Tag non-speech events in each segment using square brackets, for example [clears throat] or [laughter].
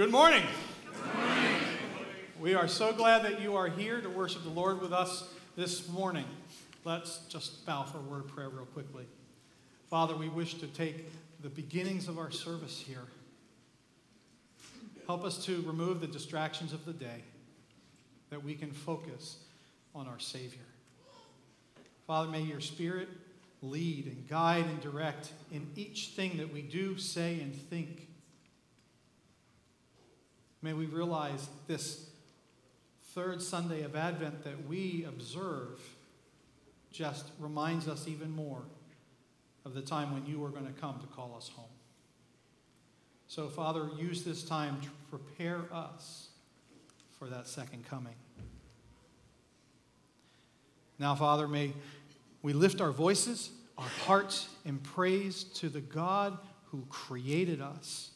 Good morning. We are so glad that you are here to worship the Lord with us this morning. Let's just bow for a word of prayer real quickly. Father, we wish to take the beginnings of our service here. Help us to remove the distractions of the day that we can focus on our Savior. Father, may your Spirit lead and guide and direct in each thing that we do, say, and think. May we realize this third Sunday of Advent that we observe just reminds us even more of the time when you are going to come to call us home. So, Father, use this time to prepare us for that second coming. Now, Father, may we lift our voices, our hearts in praise to the God who created us,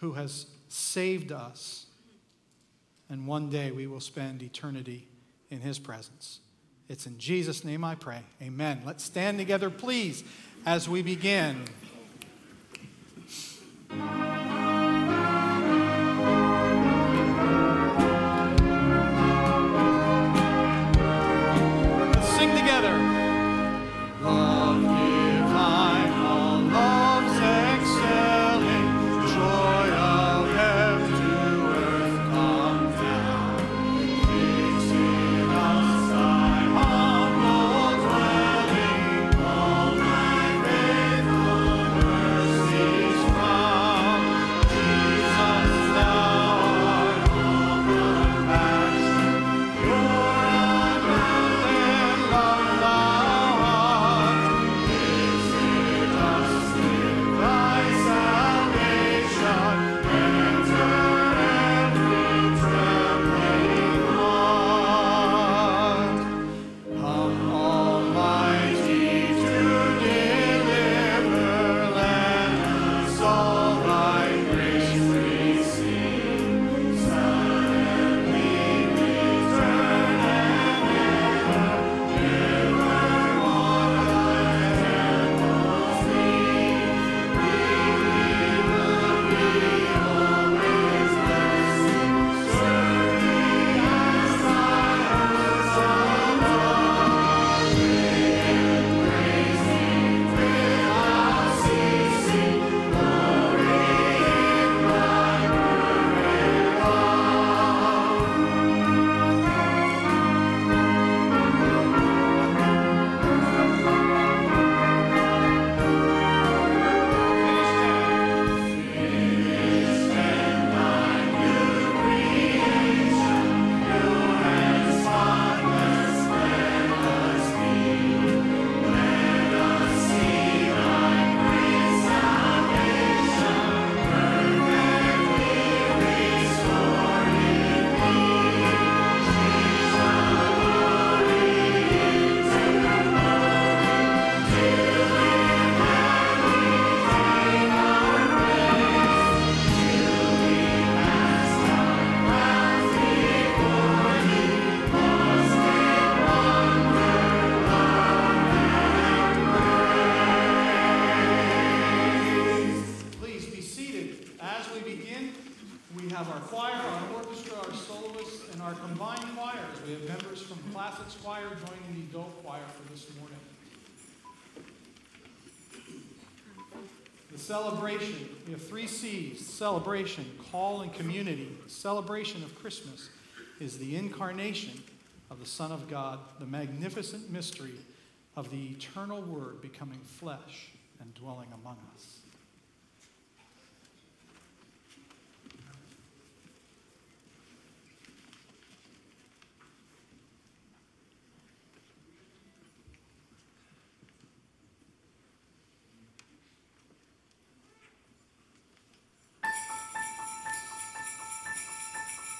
who has saved us, and one day we will spend eternity in his presence. It's in Jesus' name I pray. Amen. Let's stand together, please, as we begin. Celebration, we have three C's celebration, call, and community. The celebration of Christmas is the incarnation of the Son of God, the magnificent mystery of the eternal Word becoming flesh and dwelling among us.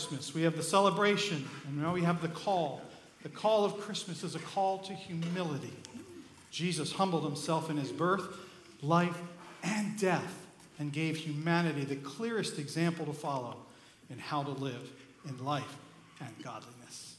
Christmas. We have the celebration, and now we have the call. The call of Christmas is a call to humility. Jesus humbled himself in his birth, life, and death, and gave humanity the clearest example to follow in how to live in life and godliness.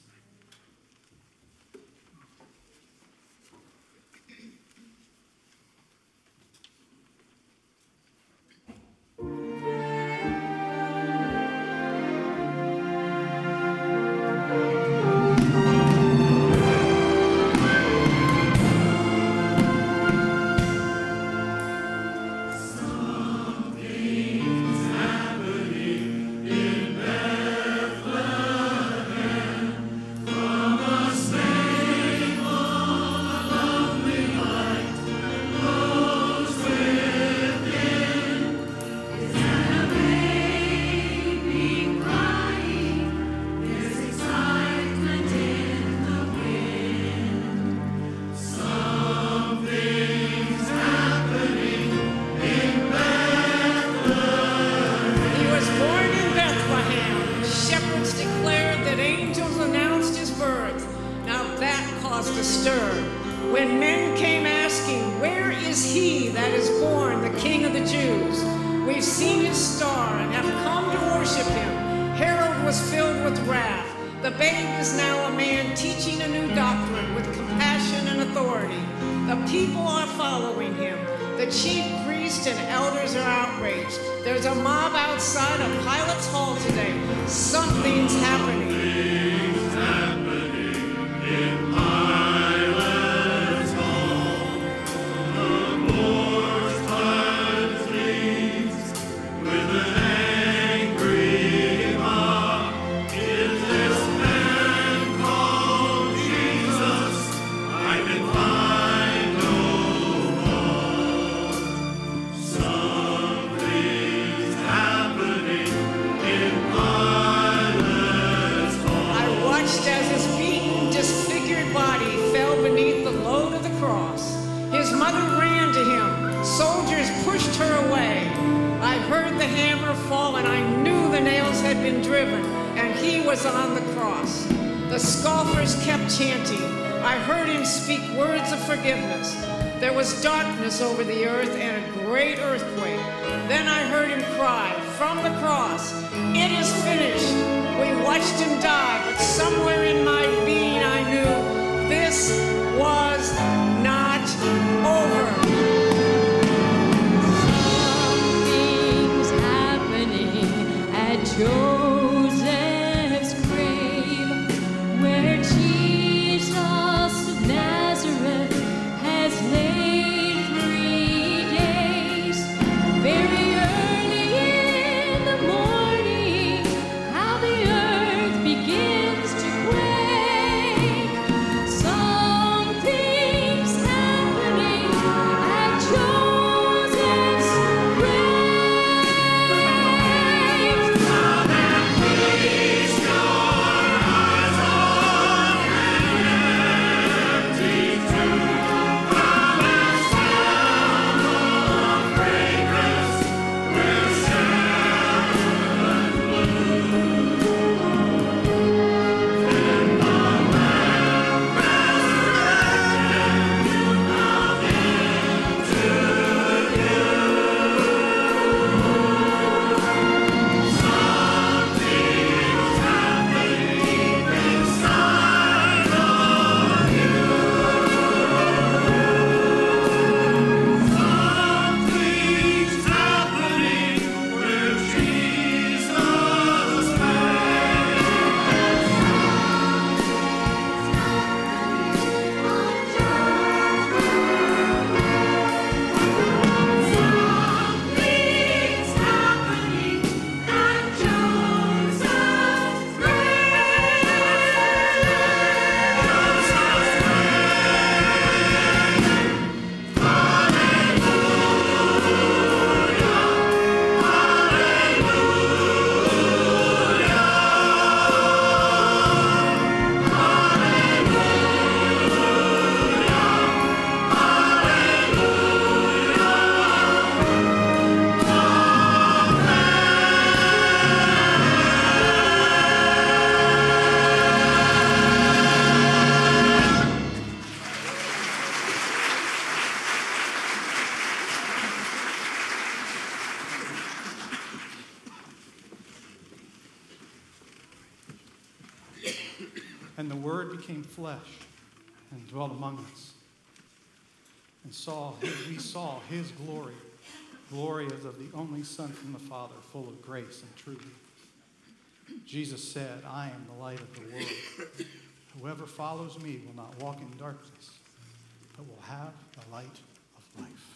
earth and a great earthquake. Then I heard him cry from the cross, It is finished. We watched him die, but somewhere in my being I knew this was. And the Word became flesh and dwelt among us. And saw, we saw his glory, glory as of the only Son from the Father, full of grace and truth. Jesus said, I am the light of the world. Whoever follows me will not walk in darkness, but will have the light of life.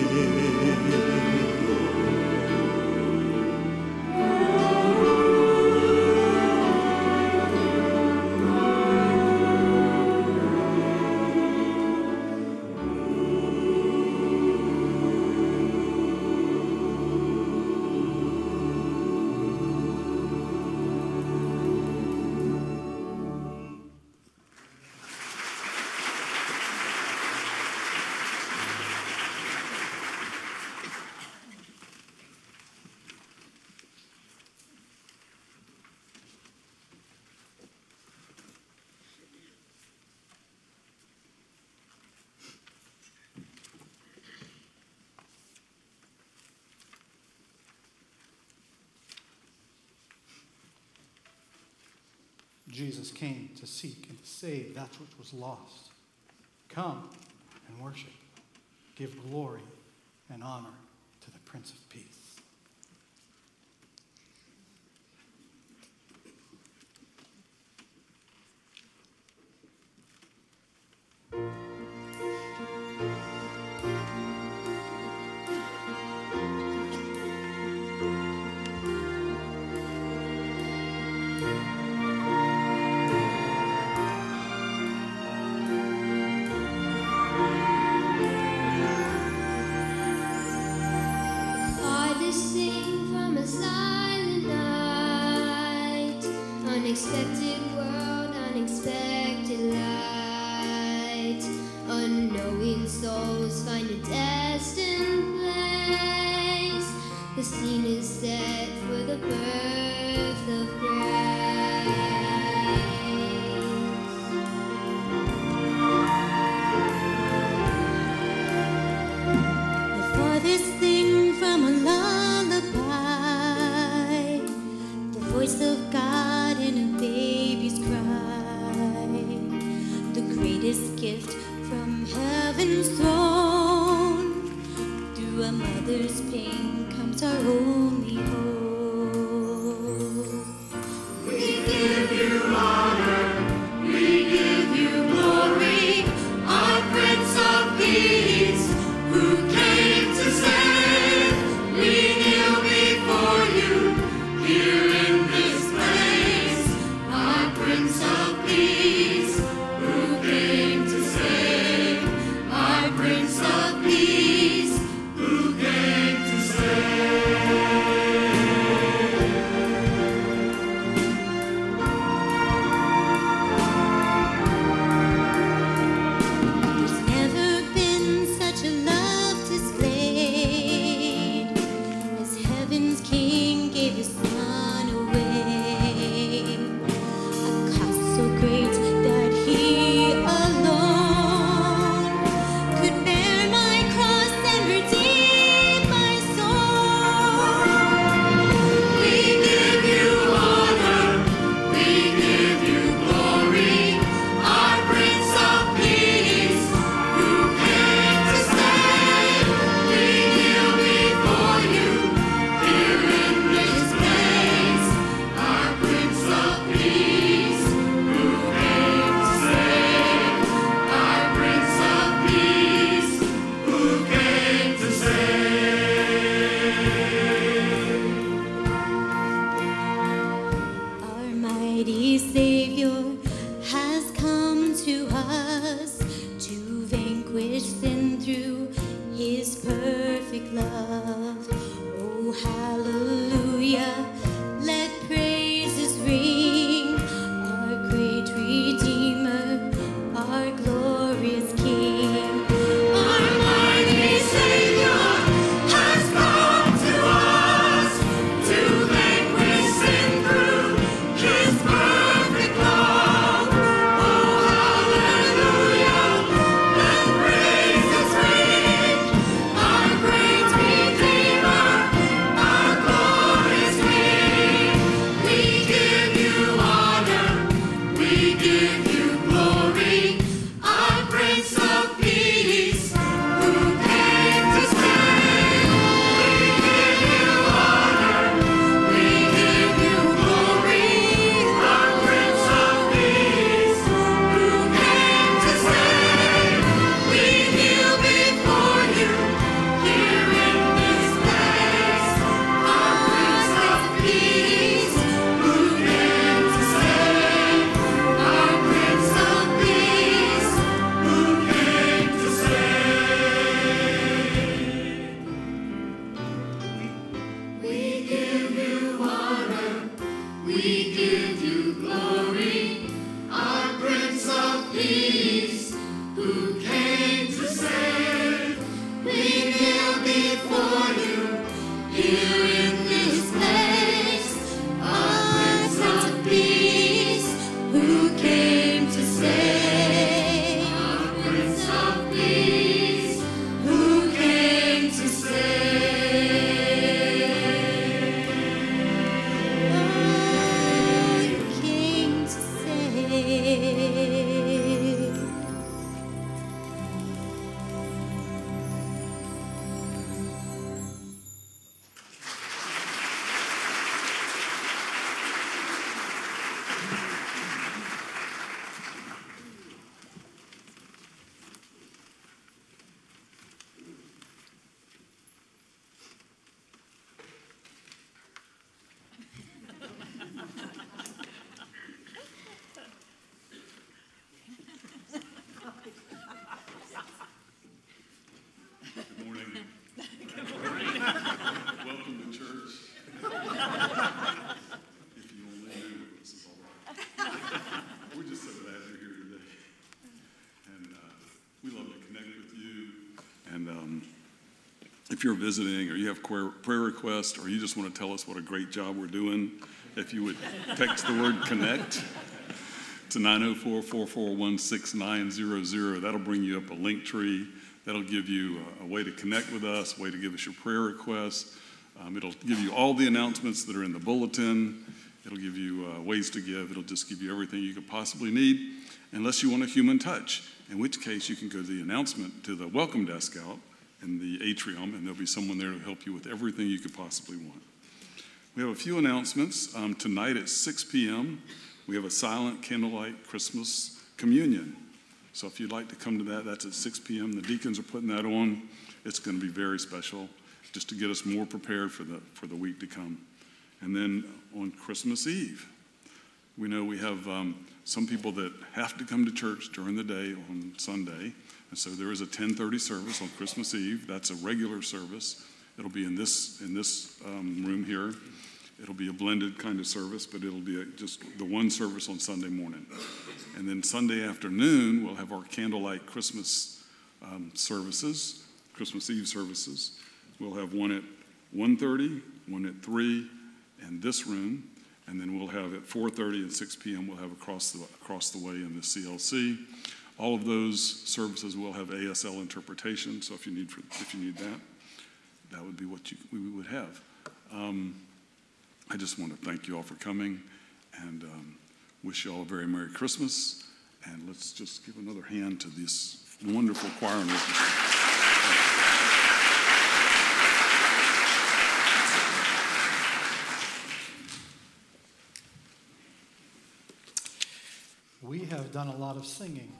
day. Jesus came to seek and to save that which was lost. Come and worship. Give glory and honor to the Prince of Peace. If you're visiting or you have prayer, requests or you just want to tell us what a great job we're doing, if you would text the word connect to 904 441 6900. That'll bring you up a link tree. That'll give you a, a way to connect with us, a way to give us your prayer requests. Um, it'll give you all the announcements that are in the bulletin. It'll give you uh, ways to give. It'll just give you everything you could possibly need, unless you want a human touch, in which case you can go to the announcement to the welcome desk out in the atrium, and there'll be someone there to help you with everything you could possibly want. We have a few announcements. Um, tonight at 6 p.m., we have a silent candlelight Christmas communion. So if you'd like to come to that, that's at 6 p.m. The deacons are putting that on. It's going to be very special, just to get us more prepared for the, for the week to come. And then on Christmas Eve, we know we have um, some people that have to come to church during the day on Sunday. And so there is a 1030 service on Christmas Eve. That's a regular service. It'll be in this, in this um, room here. It'll be a blended kind of service, but it'll be a, just the one service on Sunday morning. And then Sunday afternoon, we'll have our candlelight Christmas um, services, Christmas Eve services. We'll have one at 1.30, one at 3, and this room. And then we'll have at 4.30 and 6 p.m., we'll have across the, across the way in the CLC. All of those services will have ASL interpretation, so if you need, if you need that, that would be what you, we would have. Um, I just want to thank you all for coming and um, wish you all a very Merry Christmas. And let's just give another hand to this wonderful choir and orchestra. We have done a lot of singing.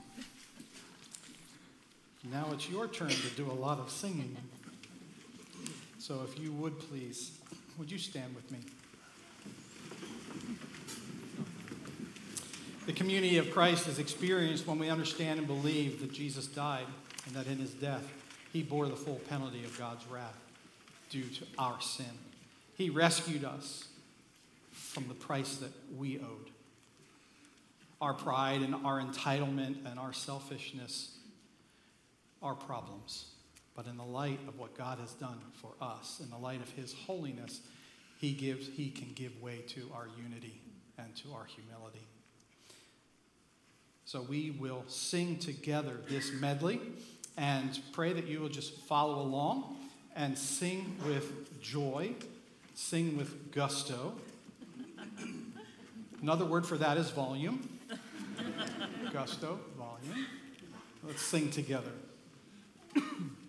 Now it's your turn to do a lot of singing. So if you would please, would you stand with me? The community of Christ is experienced when we understand and believe that Jesus died and that in his death he bore the full penalty of God's wrath due to our sin. He rescued us from the price that we owed. Our pride and our entitlement and our selfishness are problems. But in the light of what God has done for us, in the light of his holiness, he gives he can give way to our unity and to our humility. So we will sing together this medley and pray that you will just follow along and sing with joy, sing with gusto. Another word for that is volume. Gusto, volume. Let's sing together. [clears throat]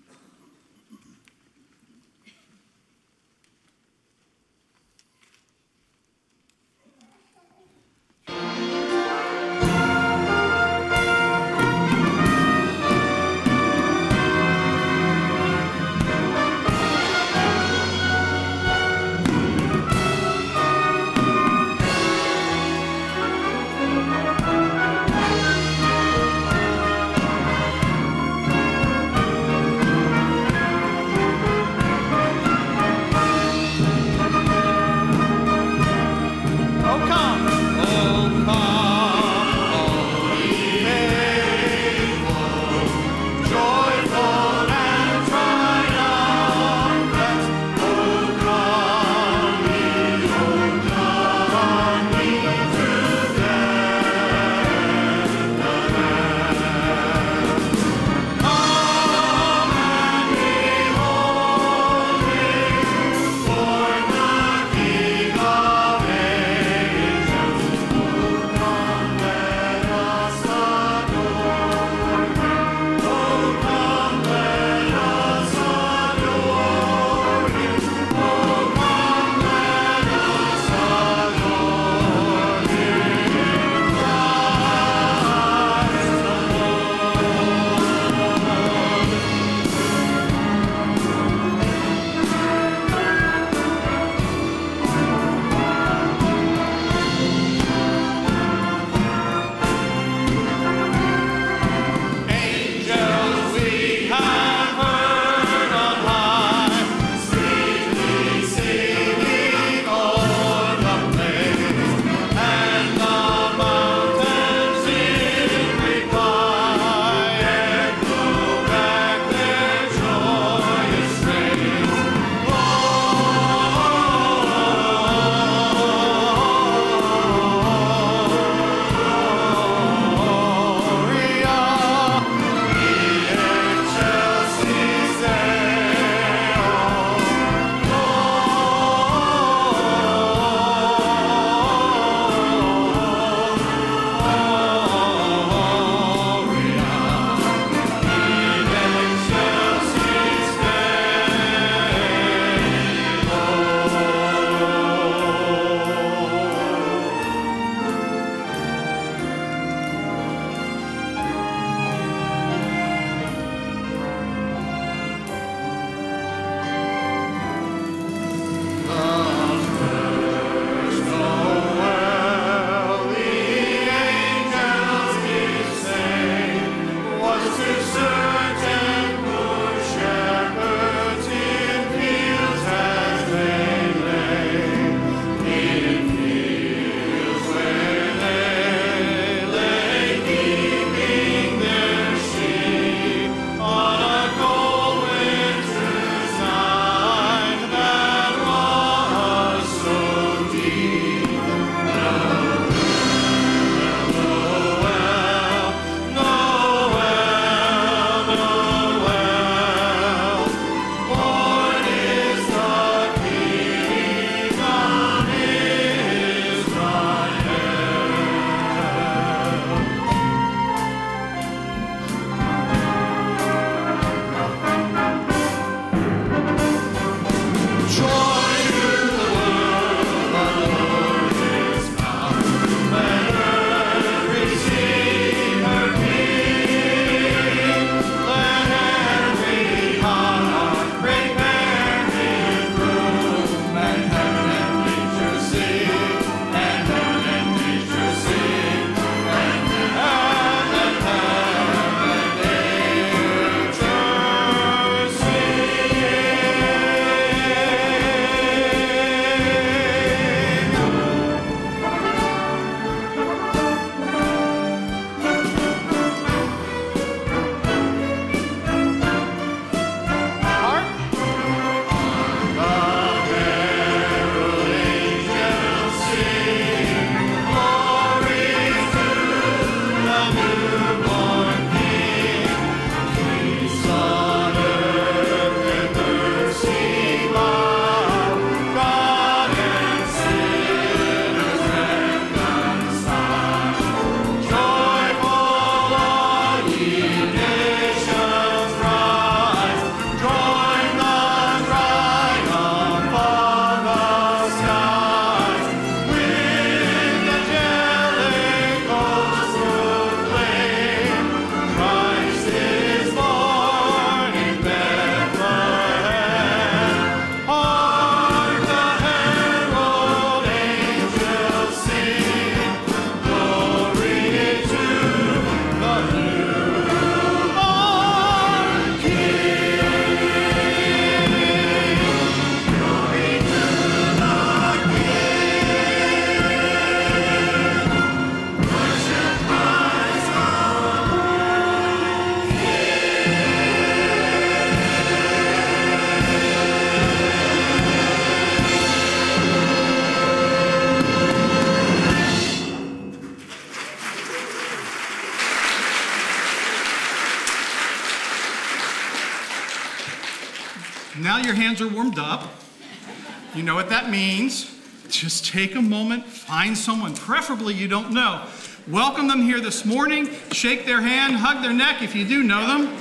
You know what that means. Just take a moment, find someone, preferably you don't know. Welcome them here this morning, shake their hand, hug their neck if you do know them.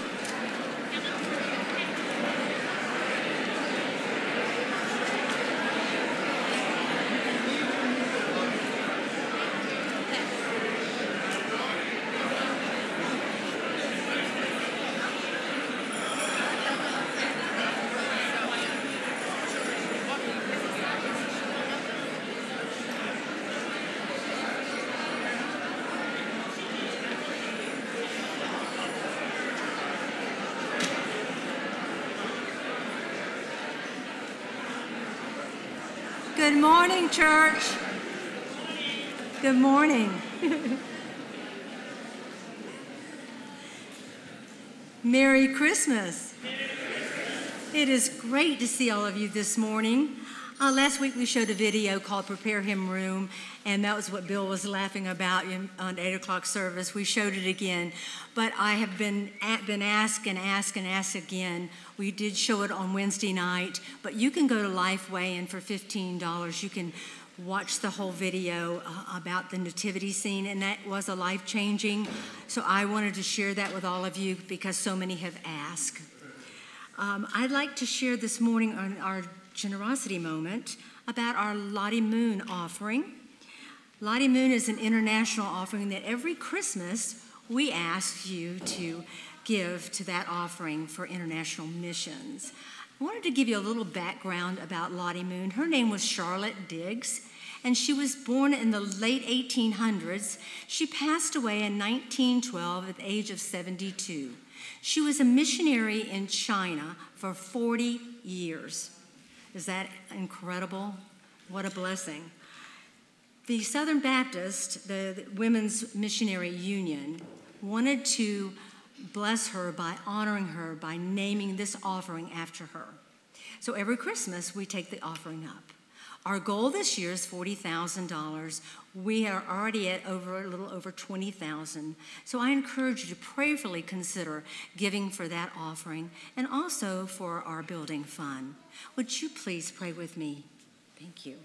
Good morning, church. Good morning. Merry Christmas. It is great to see all of you this morning. Uh, last week we showed a video called Prepare Him Room, and that was what Bill was laughing about in, on 8 o'clock service. We showed it again, but I have been, been asked and asked and asked again. We did show it on Wednesday night, but you can go to Lifeway, and for $15, you can watch the whole video uh, about the nativity scene, and that was a life changing. So I wanted to share that with all of you because so many have asked. Um, I'd like to share this morning on our generosity moment about our Lottie Moon offering. Lottie Moon is an international offering that every Christmas we ask you to give to that offering for international missions. I wanted to give you a little background about Lottie Moon. Her name was Charlotte Diggs, and she was born in the late 1800s. She passed away in 1912 at the age of 72. She was a missionary in China for 40 years. Is that incredible? What a blessing. The Southern Baptist, the, the Women's Missionary Union, wanted to bless her by honoring her by naming this offering after her. So every Christmas, we take the offering up. Our goal this year is $40,000. We are already at over a little over 20,000. So I encourage you to prayerfully consider giving for that offering and also for our building fund. Would you please pray with me? Thank you.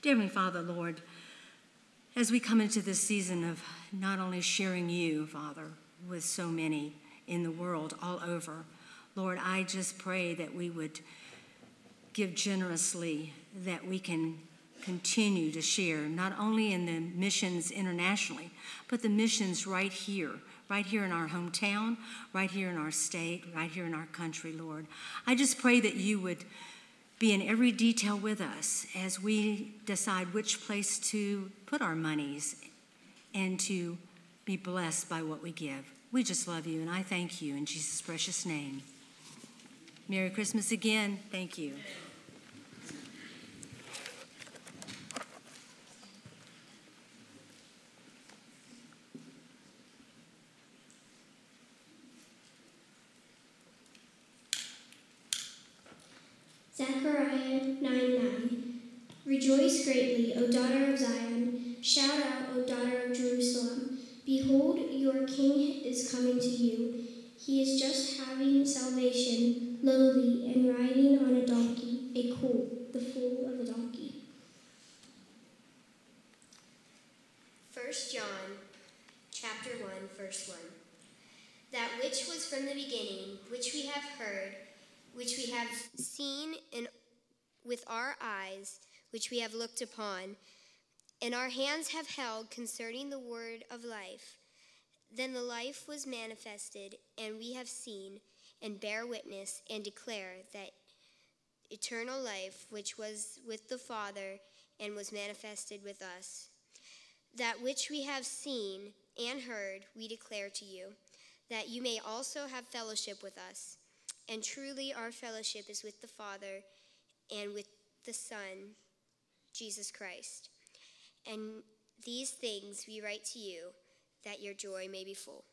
Dear Heavenly Father, Lord, as we come into this season of not only sharing you, Father, with so many in the world all over, Lord, I just pray that we would give generously, that we can continue to share, not only in the missions internationally, but the missions right here, right here in our hometown, right here in our state, right here in our country, Lord. I just pray that you would be in every detail with us as we decide which place to put our monies and to be blessed by what we give. We just love you, and I thank you in Jesus' precious name. Merry Christmas again. Thank you. Zechariah 9 9. Rejoice greatly, O daughter of Zion. Shout out, O daughter of Jerusalem. Behold, your king is coming to you. He is just having salvation, lowly, and riding on a donkey, a colt, the foal of a donkey. 1 John chapter 1, verse 1. That which was from the beginning, which we have heard, which we have seen in, with our eyes, which we have looked upon, and our hands have held concerning the word of life. Then the life was manifested, and we have seen, and bear witness, and declare that eternal life which was with the Father and was manifested with us. That which we have seen and heard, we declare to you, that you may also have fellowship with us. And truly, our fellowship is with the Father and with the Son, Jesus Christ. And these things we write to you, that your joy may be full.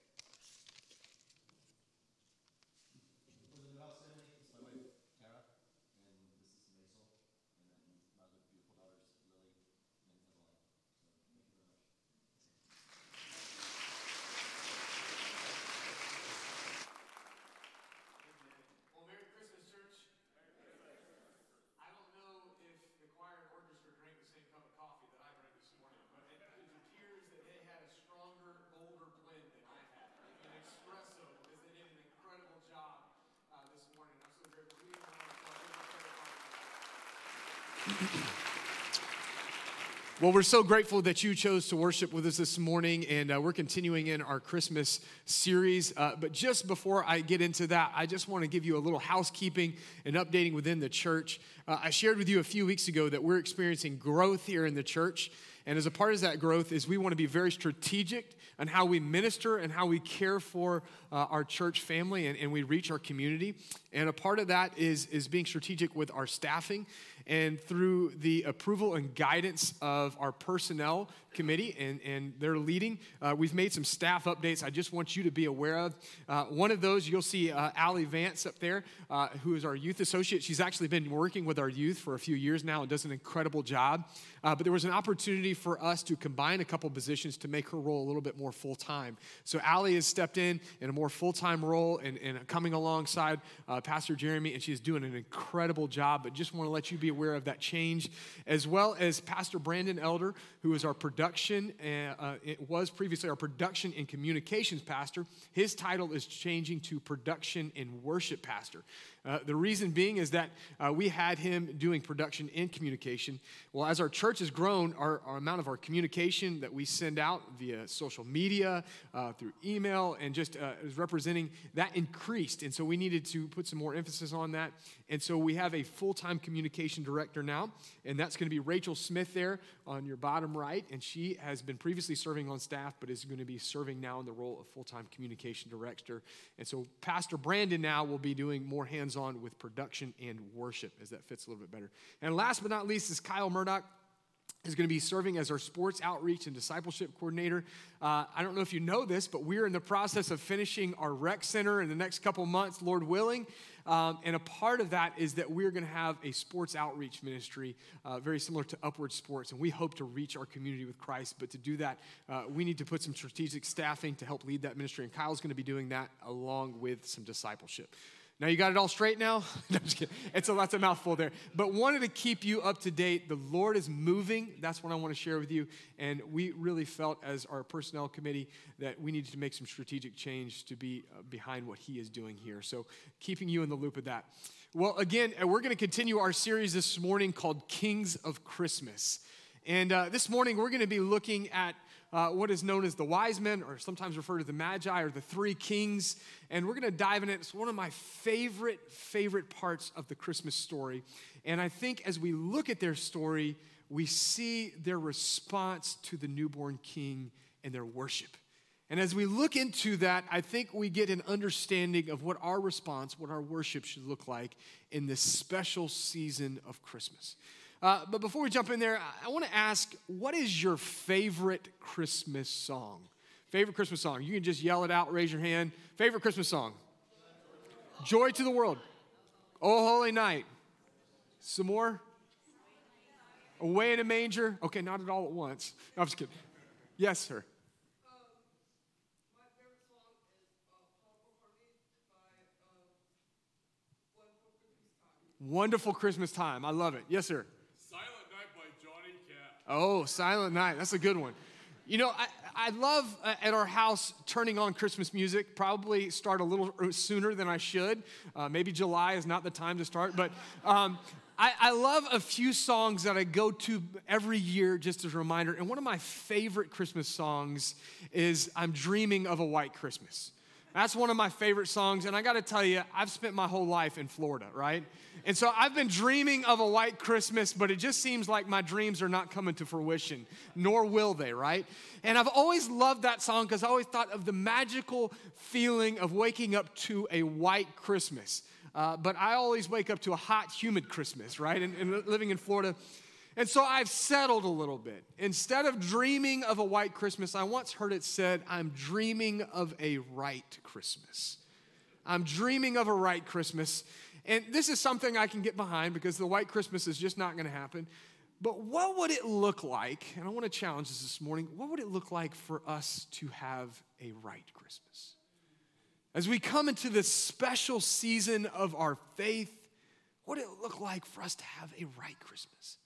Well, we're so grateful that you chose to worship with us this morning, and uh, we're continuing in our Christmas series. Uh, but just before I get into that, I just want to give you a little housekeeping and updating within the church. Uh, I shared with you a few weeks ago that we're experiencing growth here in the church. And as a part of that growth is we want to be very strategic on how we minister and how we care for uh, our church family and, and we reach our community. And a part of that is, is being strategic with our staffing and through the approval and guidance of our personnel committee and, and their leading, uh, we've made some staff updates I just want you to be aware of. Uh, one of those, you'll see uh, Allie Vance up there, uh, who is our youth associate. She's actually been working with our youth for a few years now and does an incredible job. Uh, but there was an opportunity for us to combine a couple positions to make her role a little bit more full time. So Allie has stepped in in a more full time role and, and coming alongside uh, Pastor Jeremy, and she's doing an incredible job. But just want to let you be aware of that change, as well as Pastor Brandon Elder, who is our production, uh, uh, it was previously our production and communications pastor. His title is changing to production and worship pastor. Uh, the reason being is that uh, we had him doing production and communication. Well, as our church has grown, our, our amount of our communication that we send out via social media, uh, through email, and just uh, is representing that increased. And so we needed to put some more emphasis on that. And so we have a full time communication director now, and that's going to be Rachel Smith there on your bottom right. And she has been previously serving on staff, but is going to be serving now in the role of full time communication director. And so Pastor Brandon now will be doing more hands on with production and worship as that fits a little bit better. And last but not least is Kyle Murdoch is going to be serving as our sports outreach and discipleship coordinator. Uh, I don't know if you know this, but we're in the process of finishing our rec center in the next couple months, Lord willing. Um, and a part of that is that we're going to have a sports outreach ministry uh, very similar to Upward Sports. And we hope to reach our community with Christ. But to do that, uh, we need to put some strategic staffing to help lead that ministry. And Kyle's going to be doing that along with some discipleship. Now you got it all straight now? [laughs] no, I'm just kidding. It's a, that's a mouthful there. But wanted to keep you up to date. The Lord is moving. That's what I want to share with you. And we really felt as our personnel committee that we needed to make some strategic change to be uh, behind what He is doing here. So keeping you in the loop of that. Well, again, uh, we're going to continue our series this morning called Kings of Christmas. And uh, this morning we're going to be looking at uh, what is known as the wise men, or sometimes referred to the magi, or the three kings. And we're going to dive in it. It's one of my favorite, favorite parts of the Christmas story. And I think as we look at their story, we see their response to the newborn king and their worship. And as we look into that, I think we get an understanding of what our response, what our worship should look like in this special season of Christmas. Uh, but before we jump in there, I, I want to ask what is your favorite Christmas song? Favorite Christmas song? You can just yell it out, raise your hand. Favorite Christmas song? Joy to the world. Oh, holy night. Some more? Away in a manger? Okay, not at all at once. No, I'm just kidding. Yes, sir. Wonderful Christmas time. I love it. Yes, sir. Silent Night by Johnny Cash. Oh, Silent Night. That's a good one. You know, I, I love uh, at our house turning on Christmas music. Probably start a little sooner than I should. Uh, maybe July is not the time to start, but um, I, I love a few songs that I go to every year just as a reminder. And one of my favorite Christmas songs is I'm Dreaming of a White Christmas. That's one of my favorite songs. And I got to tell you, I've spent my whole life in Florida, right? And so I've been dreaming of a white Christmas, but it just seems like my dreams are not coming to fruition, nor will they, right? And I've always loved that song because I always thought of the magical feeling of waking up to a white Christmas. Uh, but I always wake up to a hot, humid Christmas, right? And, and living in Florida. And so I've settled a little bit. Instead of dreaming of a white Christmas, I once heard it said, I'm dreaming of a right Christmas. I'm dreaming of a right Christmas. And this is something I can get behind because the white Christmas is just not going to happen. But what would it look like? And I want to challenge this this morning. What would it look like for us to have a right Christmas? As we come into this special season of our faith, what would it look like for us to have a right Christmas?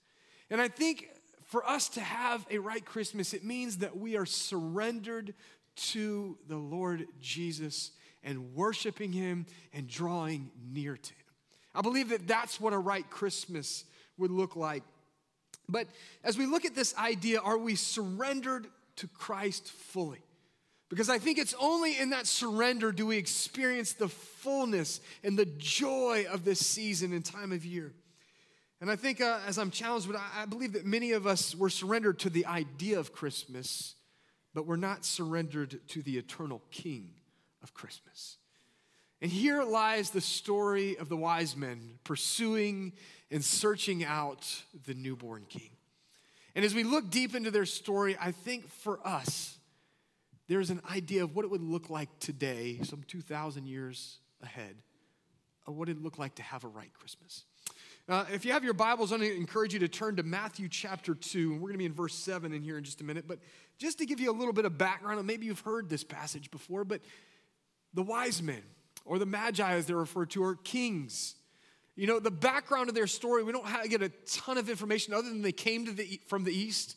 And I think for us to have a right Christmas, it means that we are surrendered to the Lord Jesus and worshiping Him and drawing near to Him. I believe that that's what a right Christmas would look like But as we look at this idea, are we surrendered to Christ fully? Because I think it's only in that surrender do we experience the fullness and the joy of this season and time of year. And I think uh, as I'm challenged, but I, believe that many of us were surrendered to the idea of Christmas, but we're not surrendered to the eternal King of Christmas. And here lies the story of the wise men pursuing and searching out the newborn king. And as we look deep into their story, I think for us, there's an idea of what it would look like today, some 2,000 years ahead, of what it would look like to have a right Christmas. Uh, if you have your Bibles, I'm going to encourage you to turn to Matthew chapter 2. and We're going to be in verse 7 in here in just a minute. But just to give you a little bit of background, maybe you've heard this passage before, but the wise men, or the magi as they're referred to, are kings. You know, the background of their story, we don't get a ton of information other than they came to the, from the east.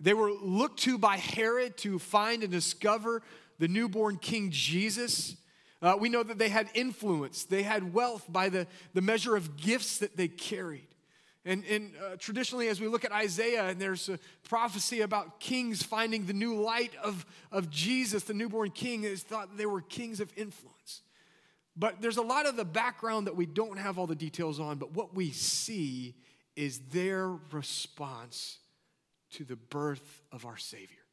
They were looked to by Herod to find and discover the newborn King Jesus. Uh, we know that they had influence, they had wealth by the, the measure of gifts that they carried. And, and uh, traditionally, as we look at Isaiah, and there's a prophecy about kings finding the new light of, of Jesus, the newborn king, is thought they were kings of influence. But there's a lot of the background that we don't have all the details on, but what we see is their response to the birth of our Savior.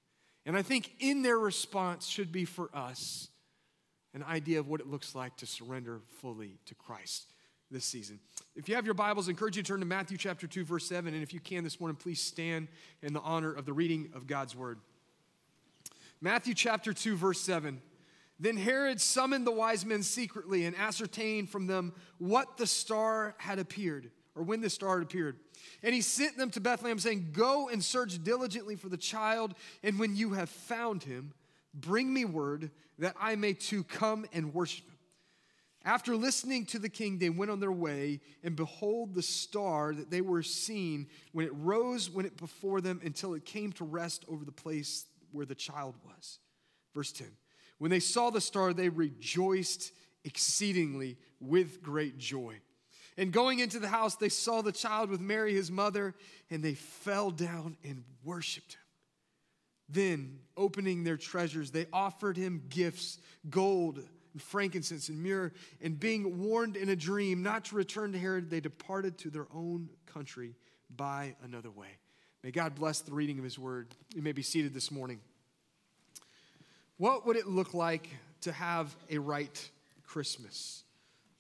And I think in their response should be for us an idea of what it looks like to surrender fully to Christ this season. If you have your Bibles, I encourage you to turn to Matthew chapter 2, verse 7. And if you can this morning, please stand in the honor of the reading of God's word. Matthew chapter 2, verse 7. Then Herod summoned the wise men secretly and ascertained from them what the star had appeared, or when the star had appeared. And he sent them to Bethlehem, saying, Go and search diligently for the child, and when you have found him, bring me word that I may too come and worship him. After listening to the king, they went on their way, and behold, the star that they were seeing when it rose, went it before them until it came to rest over the place where the child was. Verse 10 When they saw the star, they rejoiced exceedingly with great joy. And going into the house, they saw the child with Mary, his mother, and they fell down and worshiped him. Then, opening their treasures, they offered him gifts gold and frankincense and myrrh. And being warned in a dream not to return to Herod, they departed to their own country by another way. May God bless the reading of his word. You may be seated this morning. What would it look like to have a right Christmas?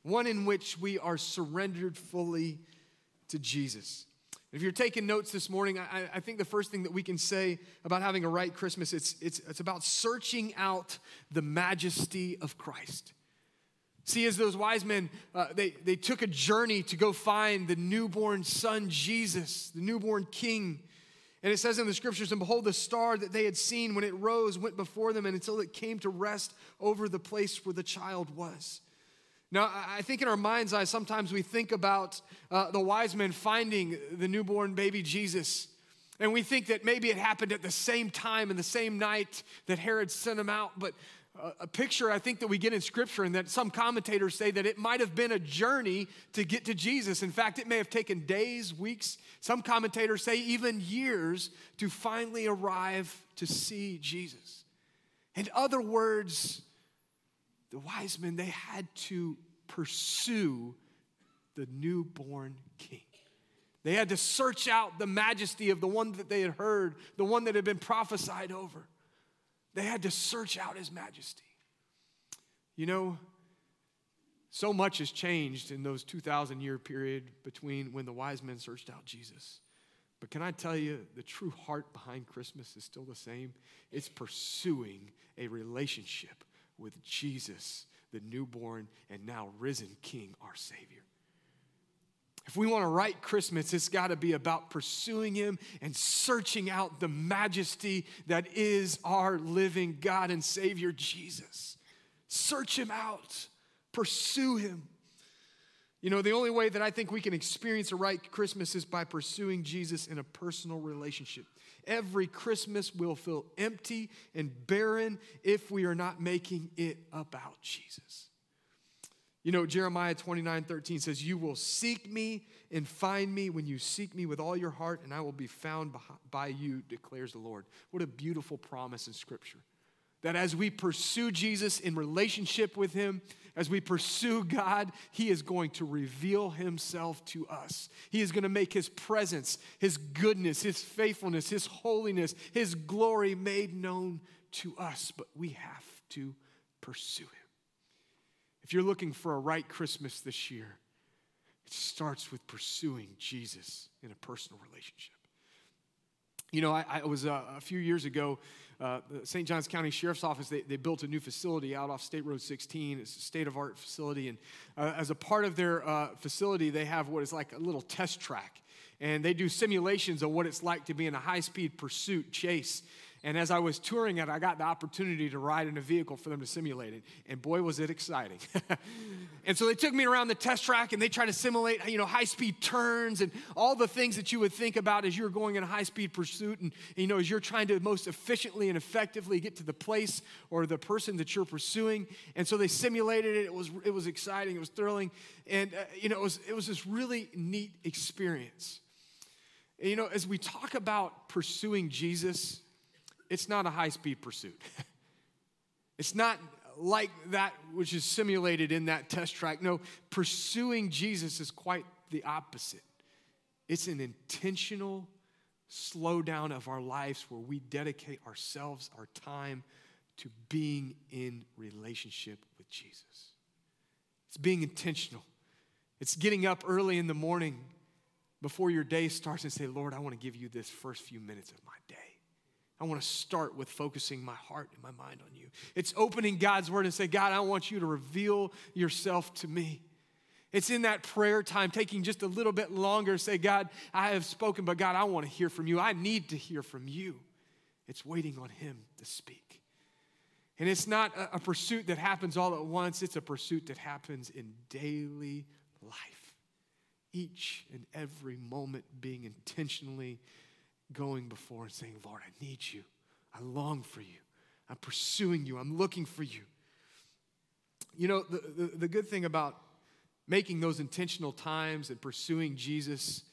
One in which we are surrendered fully to Jesus. If you're taking notes this morning, I, I, think the first thing that we can say about having a right Christmas, it's, it's, it's about searching out the majesty of Christ. See, as those wise men, uh, they, they took a journey to go find the newborn son, Jesus, the newborn king. And it says in the scriptures, and behold, the star that they had seen when it rose went before them and until it came to rest over the place where the child was. Now, I think in our mind's eye, sometimes we think about uh, the wise men finding the newborn baby Jesus. And we think that maybe it happened at the same time and the same night that Herod sent him out. But uh, a picture I think that we get in scripture, and that some commentators say that it might have been a journey to get to Jesus. In fact, it may have taken days, weeks, some commentators say even years to finally arrive to see Jesus. In other words, the wise men, they had to pursue the newborn king. They had to search out the majesty of the one that they had heard, the one that had been prophesied over. They had to search out his majesty. You know, so much has changed in those 2,000 year period between when the wise men searched out Jesus. But can I tell you, the true heart behind Christmas is still the same? It's pursuing a relationship with Jesus, the newborn and now risen King, our Savior. If we want to write Christmas, it's got to be about pursuing Him and searching out the majesty that is our living God and Savior, Jesus. Search Him out, pursue Him. You know, the only way that I think we can experience a right Christmas is by pursuing Jesus in a personal relationship. Every Christmas will feel empty and barren if we are not making it about Jesus. You know, Jeremiah 29 13 says, You will seek me and find me when you seek me with all your heart, and I will be found by you, declares the Lord. What a beautiful promise in Scripture. That as we pursue Jesus in relationship with Him, as we pursue God, He is going to reveal Himself to us. He is going to make His presence, His goodness, His faithfulness, His holiness, His glory made known to us. But we have to pursue Him. If you're looking for a right Christmas this year, it starts with pursuing Jesus in a personal relationship. You know, I, I was uh, a few years ago, uh, St. Johns County Sheriff's Office, they, they built a new facility out off State Road 16. It's a state of art facility. And uh, as a part of their uh, facility, they have what is like a little test track. And they do simulations of what it's like to be in a high speed pursuit chase. And as I was touring it, I got the opportunity to ride in a vehicle for them to simulate it. And boy, was it exciting. [laughs] and so they took me around the test track and they tried to simulate, you know, high speed turns and all the things that you would think about as you're going in a high speed pursuit. And, you know, as you're trying to most efficiently and effectively get to the place or the person that you're pursuing. And so they simulated it. It was, it was exciting. It was thrilling. And, uh, you know, it was, it was this really neat experience. You know, as we talk about pursuing Jesus, it's not a high speed pursuit. [laughs] it's not like that which is simulated in that test track. No, pursuing Jesus is quite the opposite. It's an intentional slowdown of our lives where we dedicate ourselves, our time to being in relationship with Jesus. It's being intentional. It's getting up early in the morning before your day starts and say, Lord, I want to give you this first few minutes of my day. I want to start with focusing my heart and my mind on you. It's opening God's word and say, God, I want you to reveal yourself to me. It's in that prayer time, taking just a little bit longer, say, God, I have spoken, but God, I want to hear from you. I need to hear from you. It's waiting on Him to speak. And it's not a, pursuit that happens all at once, it's a pursuit that happens in daily life. Each and every moment being intentionally going before and saying, Lord, I need you. I long for you. I'm pursuing you. I'm looking for you. You know, the, the, the, good thing about making those intentional times and pursuing Jesus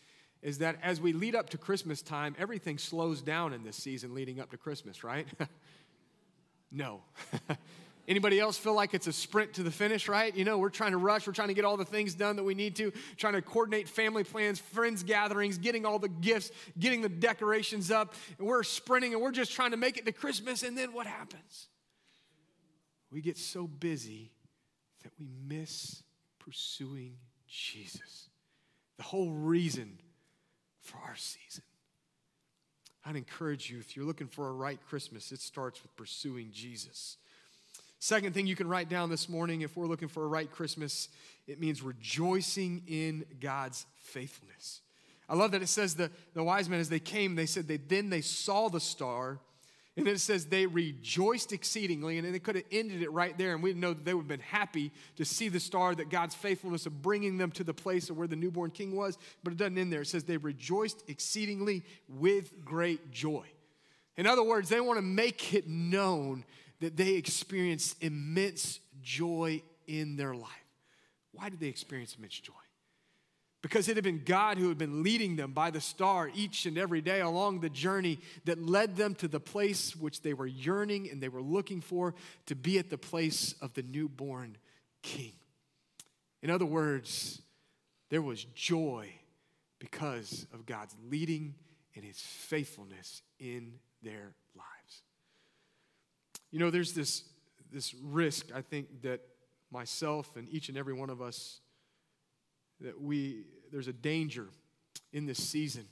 is that as we lead up to Christmas time, everything slows down in this season leading up to Christmas, right? [laughs] no. [laughs] Anybody else feel like it's a sprint to the finish, right? You know, we're trying to rush, we're trying to get all the things done that we need to, trying to coordinate family plans, friends gatherings, getting all the gifts, getting the decorations up, and we're sprinting and we're just trying to make it to Christmas, and then what happens? We get so busy that we miss pursuing Jesus, the whole reason for our season. I'd encourage you, if you're looking for a right Christmas, it starts with pursuing Jesus. Second thing you can write down this morning if we're looking for a right Christmas, it means rejoicing in God's faithfulness. I love that it says the, the wise men, as they came, they said they then they saw the star, and then it says they rejoiced exceedingly, and they could have ended it right there, and we know that they would have been happy to see the star, that God's faithfulness of bringing them to the place of where the newborn king was, but it doesn't end there. It says they rejoiced exceedingly with great joy. In other words, they want to make it known that they experienced immense joy in their life. Why did they experience immense joy? Because it had been God who had been leading them by the star each and every day along the journey that led them to the place which they were yearning and they were looking for to be at the place of the newborn king. In other words, there was joy because of God's leading and his faithfulness in their you know, there's this, this risk, I think, that myself and each and every one of us, that we, there's a danger in this season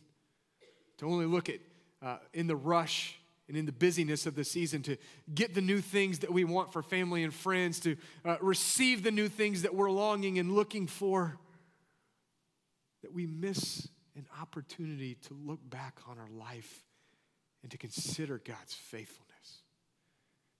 to only look at uh, in the rush and in the busyness of the season to get the new things that we want for family and friends, to uh, receive the new things that we're longing and looking for, that we miss an opportunity to look back on our life and to consider God's faithfulness.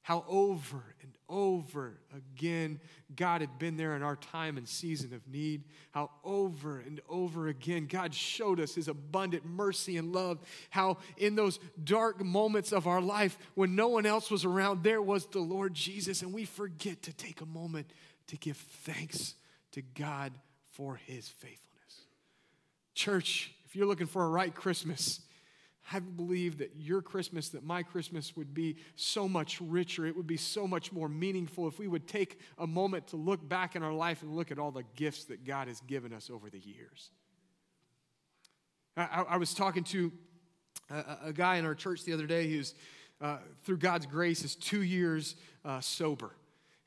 How over and over again God had been there in our time and season of need. How over and over again God showed us his abundant mercy and love. How in those dark moments of our life when no one else was around, there was the Lord Jesus. And we forget to take a moment to give thanks to God for his faithfulness. Church, if you're looking for a right Christmas, I believe that your Christmas, that my Christmas would be so much richer. It would be so much more meaningful if we would take a moment to look back in our life and look at all the gifts that God has given us over the years. I, I was talking to a, a, guy in our church the other day who's, uh, through God's grace, is two years uh, sober.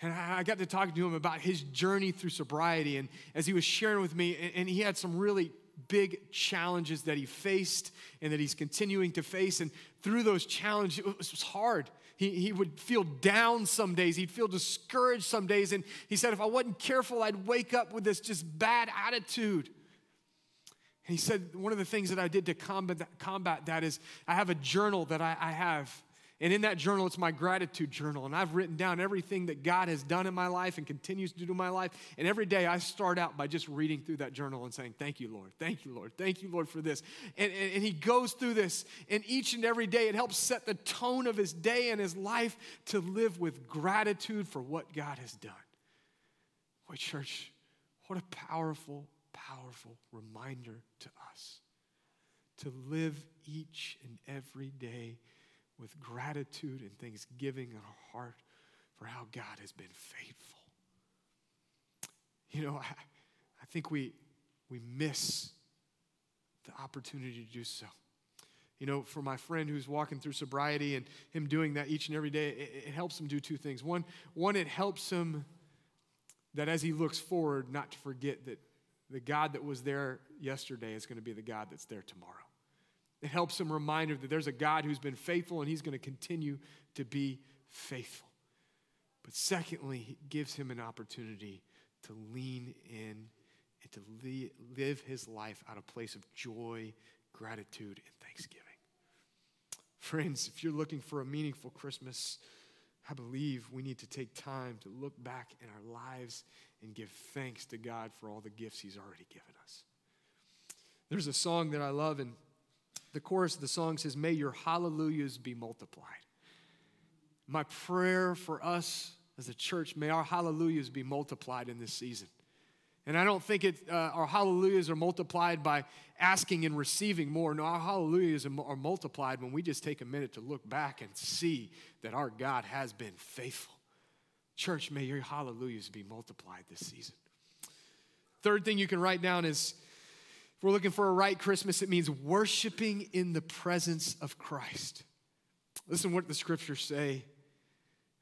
And I got to talking to him about his journey through sobriety. And as he was sharing with me, and he had some really big challenges that he faced and that he's continuing to face. And through those challenges, it was hard. He, he would feel down some days. He'd feel discouraged some days. And he said, if I wasn't careful, I'd wake up with this just bad attitude. And he said, one of the things that I did to combat that, combat that is I have a journal that I, I have and in that journal, it's my gratitude journal. And I've written down everything that God has done in my life and continues to do in my life. And every day I start out by just reading through that journal and saying, Thank you, Lord. Thank you, Lord. Thank you, Lord, for this. And, and, and he goes through this. And each and every day, it helps set the tone of his day and his life to live with gratitude for what God has done. Boy, church, what a powerful, powerful reminder to us to live each and every day with gratitude and thanksgiving in our heart for how God has been faithful. You know, I, I think we, we miss the opportunity to do so. You know, for my friend who's walking through sobriety and him doing that each and every day, it, it helps him do two things. One, one, it helps him that as he looks forward, not to forget that the God that was there yesterday is going to be the God that's there tomorrow. It helps him remind him that there's a God who's been faithful and he's going to continue to be faithful. But secondly, it gives him an opportunity to lean in and to live his life out of a place of joy, gratitude, and thanksgiving. Friends, if you're looking for a meaningful Christmas, I believe we need to take time to look back in our lives and give thanks to God for all the gifts He's already given us. There's a song that I love, and the chorus of the song says, May your hallelujahs be multiplied. My prayer for us as a church, may our hallelujahs be multiplied in this season. And I don't think it, uh, our hallelujahs are multiplied by asking and receiving more. No, our hallelujahs are, are multiplied when we just take a minute to look back and see that our God has been faithful. Church, may your hallelujahs be multiplied this season. Third thing you can write down is if we're looking for a right Christmas, it means worshiping in the presence of Christ. Listen what the scriptures say.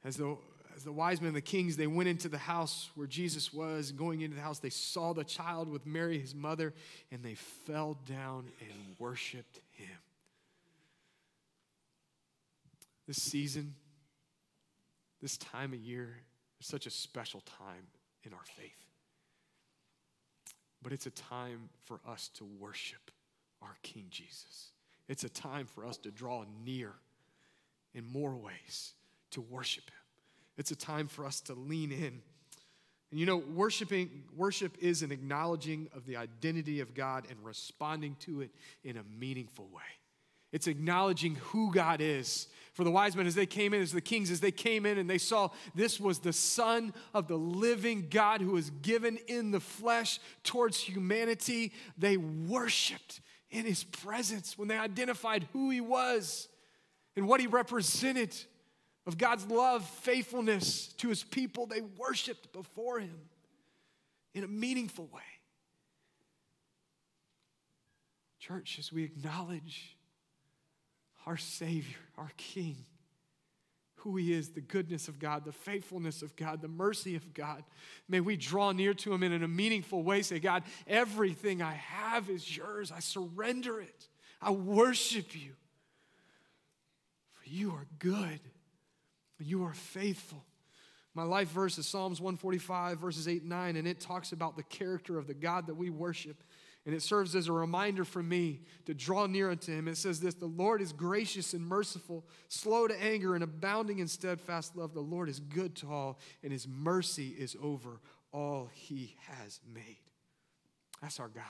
As the, as the wise men and the kings, they went into the house where Jesus was. Going into the house, they saw the child with Mary, his mother, and they fell down and worshiped him. This season, this time of year, is such a special time in our faith but it's a time for us to worship our King Jesus. It's a time for us to draw near in more ways to worship Him. It's a time for us to lean in. And you know, worshiping, worship is an acknowledging of the identity of God and responding to it in a meaningful way. It's acknowledging who God is. For the wise men, as they came in, as the kings, as they came in and they saw this was the Son of the living God who was given in the flesh towards humanity, they worshiped in his presence when they identified who he was and what he represented of God's love, faithfulness to his people. They worshiped before him in a meaningful way. Church, as we acknowledge our Savior, our King, who He is, the goodness of God, the faithfulness of God, the mercy of God. May we draw near to Him in a meaningful way. Say, God, everything I have is yours. I surrender it. I worship you. For you are good, you are faithful. My life verse is Psalms 145, verses 8 and 9, and it talks about the character of the God that we worship. And it serves as a reminder for me to draw near unto him. It says this The Lord is gracious and merciful, slow to anger, and abounding in steadfast love. The Lord is good to all, and his mercy is over all he has made. That's our God.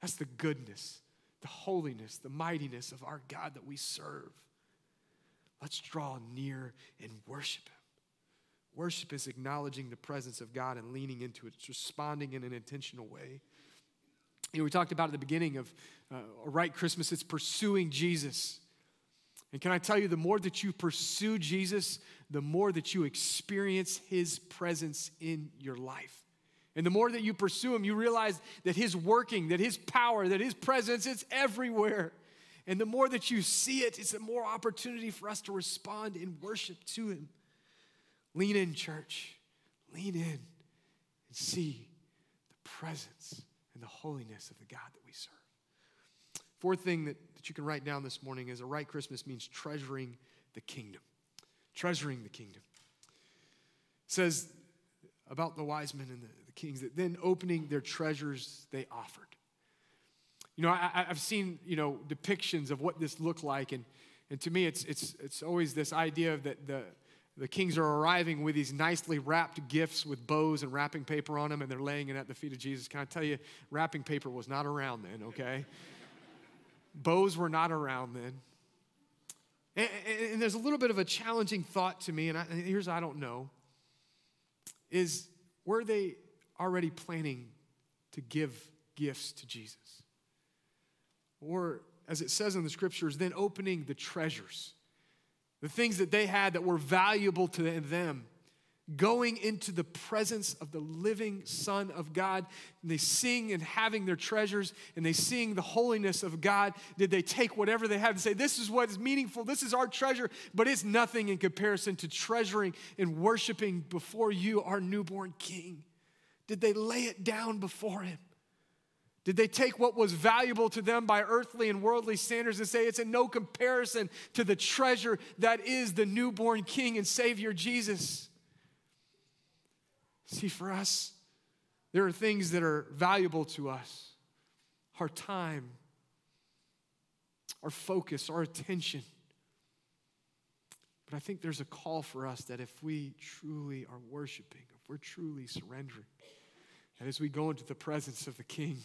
That's the goodness, the holiness, the mightiness of our God that we serve. Let's draw near and worship him. Worship is acknowledging the presence of God and leaning into it, it's responding in an intentional way. You know, we talked about at the beginning of uh, right Christmas, it's pursuing Jesus. And can I tell you, the more that you pursue Jesus, the more that you experience his presence in your life. And the more that you pursue him, you realize that his working, that his power, that his presence, it's everywhere. And the more that you see it, it's a more opportunity for us to respond in worship to him. Lean in, church. Lean in and see the presence and the holiness of the God that we serve. Fourth thing that, that you can write down this morning is a right Christmas means treasuring the kingdom. Treasuring the kingdom. It says about the wise men and the, the kings that then opening their treasures they offered. You know, I, have seen, you know, depictions of what this looked like, and, and to me, it's, it's, it's always this idea that the, the kings are arriving with these nicely wrapped gifts with bows and wrapping paper on them, and they're laying it at the feet of Jesus. Can I tell you, wrapping paper was not around then, okay? [laughs] bows were not around then. And, and, there's a little bit of a challenging thought to me, and, I, and here's I don't know, is were they already planning to give gifts to Jesus? Or, as it says in the scriptures, then opening the treasures, the things that they had that were valuable to them, going into the presence of the living Son of God. And they sing and having their treasures and they sing the holiness of God. Did they take whatever they had and say, This is what is meaningful, this is our treasure, but it's nothing in comparison to treasuring and worshiping before you, our newborn King? Did they lay it down before Him? Did they take what was valuable to them by earthly and worldly standards and say it's in no comparison to the treasure that is the newborn King and Savior Jesus? See, for us, there are things that are valuable to us our time, our focus, our attention. But I think there's a call for us that if we truly are worshiping, if we're truly surrendering, and as we go into the presence of the King,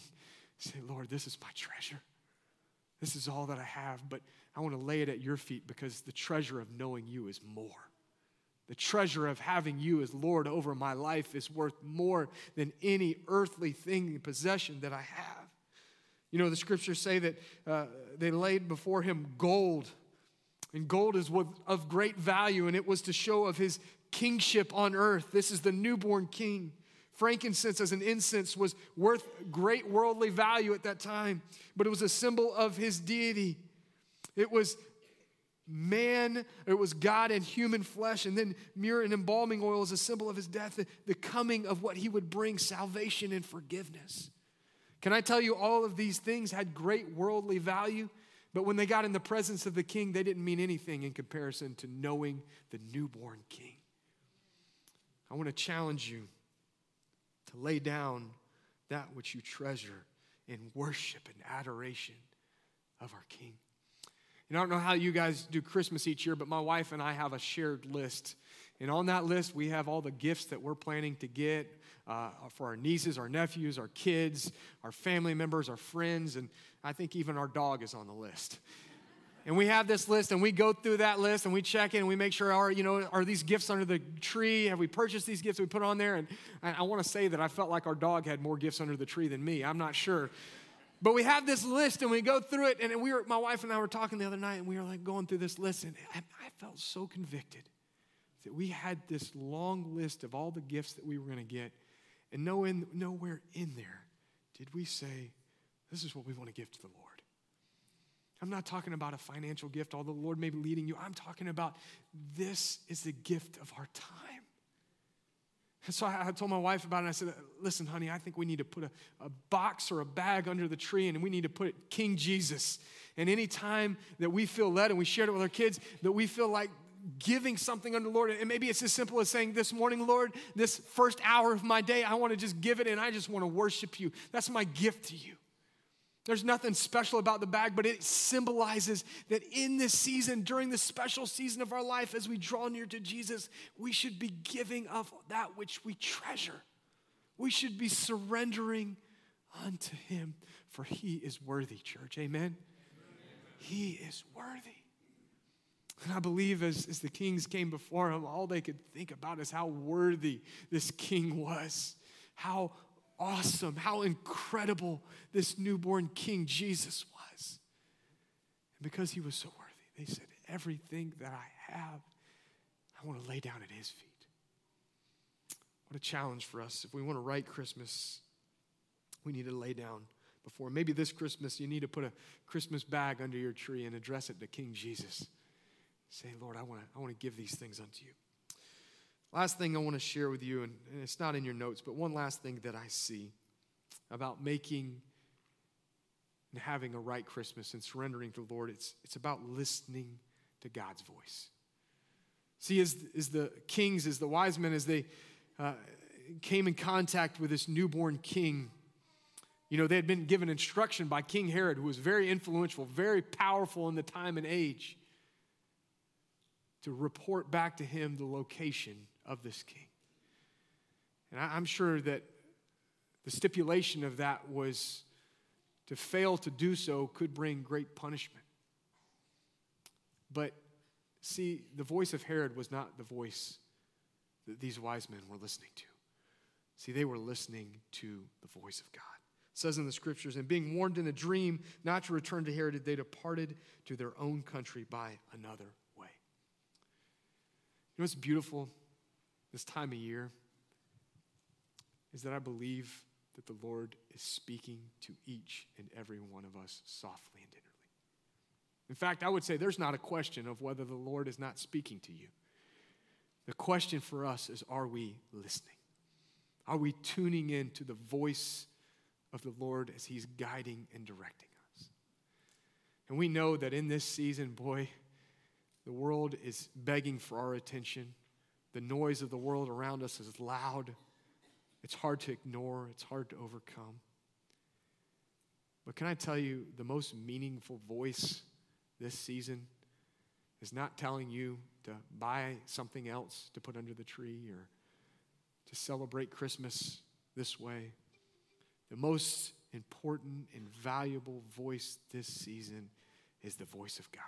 say, Lord, this is my treasure. This is all that I have, but I want to lay it at your feet because the treasure of knowing you is more. The treasure of having you as Lord over my life is worth more than any earthly thing possession that I have. You know, the scriptures say that uh, they laid before him gold, and gold is of great value, and it was to show of his kingship on earth. This is the newborn king. Frankincense as an incense was worth great worldly value at that time, but it was a symbol of his deity. It was man, it was God in human flesh, and then myrrh and embalming oil is a symbol of his death, the, the coming of what he would bring salvation and forgiveness. Can I tell you, all of these things had great worldly value, but when they got in the presence of the king, they didn't mean anything in comparison to knowing the newborn king. I want to challenge you to lay down that which you treasure in worship and adoration of our king. And I don't know how you guys do Christmas each year, but my wife and I have a shared list. And on that list, we have all the gifts that we're planning to get uh, for our nieces, our nephews, our kids, our family members, our friends, and I think even our dog is on the list. And we have this list, and we go through that list, and we check in, and we make sure, are you know, are these gifts under the tree? Have we purchased these gifts? We put on there, and I, I want to say that I felt like our dog had more gifts under the tree than me. I'm not sure, but we have this list and we go through it. And we were, my wife and I were talking the other night and we were like going through this list. And I, I felt so convicted that we had this long list of all the gifts that we were going to get. And no in, nowhere in there did we say, this is what we want to give to the Lord. I'm not talking about a financial gift, although the Lord may be leading you. I'm talking about this is the gift of our time. And so I, told my wife about it. And I said, Listen, honey, I think we need to put a, a box or a bag under the tree and we need to put King Jesus. And any time that we feel led, and we shared it with our kids, that we feel like giving something unto the Lord. And maybe it's as simple as saying, This morning, Lord, this first hour of my day, I want to just give it and I just want to worship you. That's my gift to you. There's nothing special about the bag, but it symbolizes that in this season, during this special season of our life, as we draw near to Jesus, we should be giving of that which we treasure. We should be surrendering unto Him, for He is worthy, church. Amen? Amen. He is worthy. And I believe as, as the kings came before him, all they could think about is how worthy this king was, how awesome, how incredible this newborn King Jesus was. And because he was so worthy, they said, Everything that I have, I want to lay down at his feet. What a challenge for us. If we want to right Christmas, we need to lay down before. Maybe this Christmas, you need to put a Christmas bag under your tree and address it to King Jesus. Say, Lord, I want to I want to give these things unto you. Last thing I want to share with you, and, it's not in your notes, but one last thing that I see about making and having a right Christmas and surrendering to the Lord, it's, it's about listening to God's voice. See, as, as the kings, as the wise men, as they uh, came in contact with this newborn king, you know, they had been given instruction by King Herod, who was very influential, very powerful in the time and age, to report back to him the location of this king. And I'm sure that the stipulation of that was to fail to do so could bring great punishment. But see, the voice of Herod was not the voice that these wise men were listening to. See, they were listening to the voice of God. It says in the scriptures, and being warned in a dream not to return to Herod, they departed to their own country by another way. You know what's beautiful this time of year? Is that I believe that the Lord is speaking to each and every one of us softly and tenderly. In fact, I would say there's not a question of whether the Lord is not speaking to you. The question for us is are we listening? Are we tuning in to the voice of the Lord as He's guiding and directing us? And we know that in this season, boy, the world is begging for our attention. The noise of the world around us is loud. It's hard to ignore, it's hard to overcome. But can I tell you, the most meaningful voice this season is not telling you to buy something else to put under the tree or to celebrate Christmas this way. The most important and valuable voice this season is the voice of God.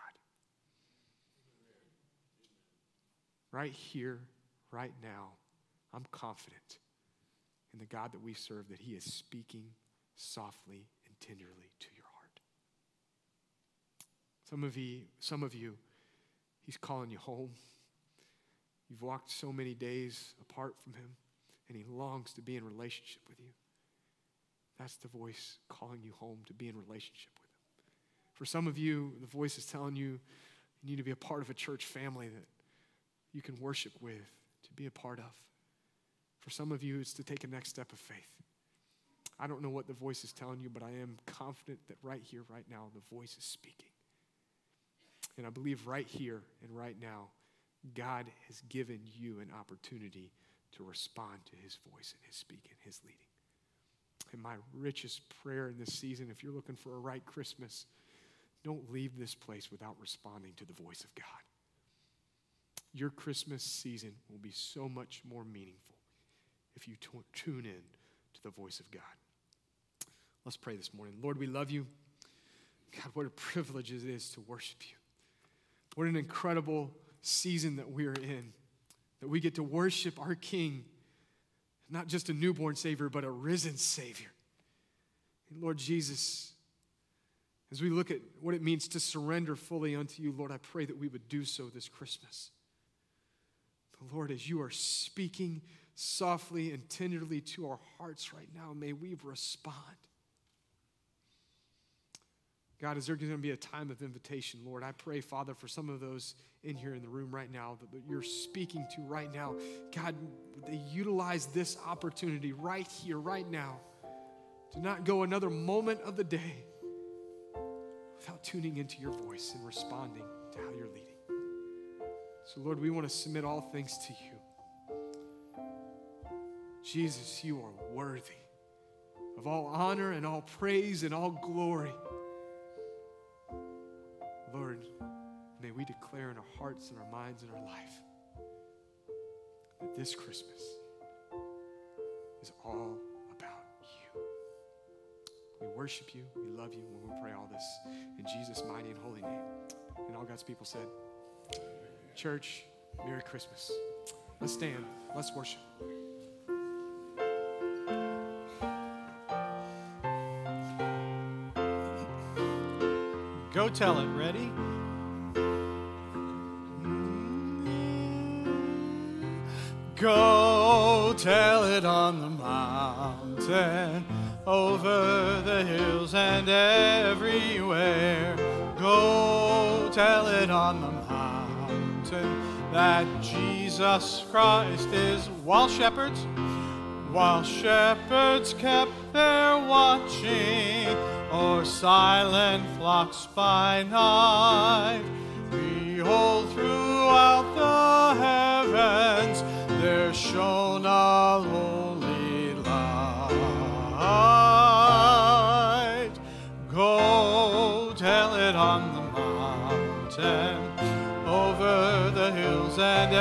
Right here, right now, I'm confident in the God that we serve that He is speaking softly and tenderly to your heart. Some of you, some of you, He's calling you home. You've walked so many days apart from Him, and He longs to be in relationship with you. That's the voice calling you home to be in relationship with Him. For some of you, the voice is telling you you need to be a part of a church family that you can worship with, be a part of. For some of you, it's to take a next step of faith. I don't know what the voice is telling you, but I am confident that right here, right now, the voice is speaking. And I believe right here and right now, God has given you an opportunity to respond to his voice and his speaking, his leading. And my richest prayer in this season, if you're looking for a right Christmas, don't leave this place without responding to the voice of God. Your Christmas season will be so much more meaningful if you t- tune in to the voice of God. Let's pray this morning. Lord, we love you. God, what a privilege it is to worship you. What an incredible season that we're in, that we get to worship our King, not just a newborn Savior, but a risen Savior. And Lord Jesus, as we look at what it means to surrender fully unto you, Lord, I pray that we would do so this Christmas. But Lord, as you are speaking softly and tenderly to our hearts right now, may we respond. God, is there going to be a time of invitation, Lord? I pray, Father, for some of those in here in the room right now that you're speaking to right now. God, they utilize this opportunity right here, right now, to not go another moment of the day without tuning into your voice and responding to how you're leading. So, Lord, we want to submit all things to you. Jesus, you are worthy of all honor and all praise and all glory. Lord, may we declare in our hearts and our minds and our life that this Christmas is all about you. We worship you, we love you, and we pray all this in Jesus' mighty and holy name. And all God's people said, Church, Merry Christmas. Let's stand, let's worship. Go tell it. Ready? Go tell it on the mountain, over the hills and everywhere. Go tell it on the that Jesus Christ is while shepherds, while shepherds kept their watching o'er silent flocks by night. And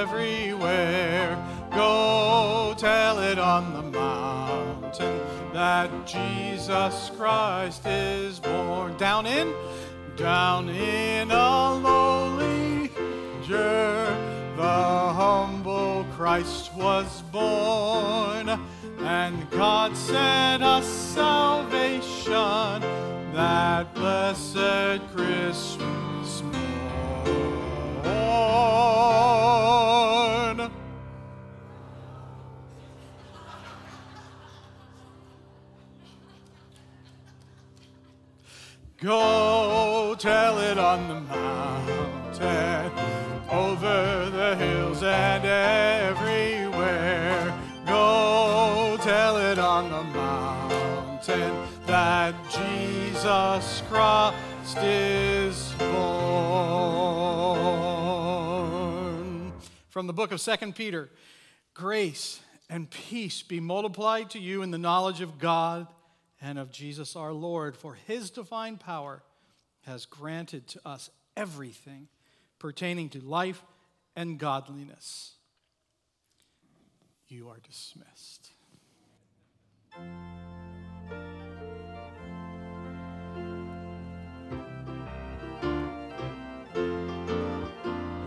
everywhere. Go tell it on the mountain that Jesus Christ is born. Down in, down in a lowly manger, the humble Christ was born, and God sent us salvation that blessed Christmas Go tell it on the mountain, over the hills and everywhere. Go tell it on the mountain that Jesus Christ is born. From the book of Second Peter, grace and peace be multiplied to you in the knowledge of God and of Jesus our Lord, for his divine power has granted to us everything pertaining to life and godliness. You are dismissed.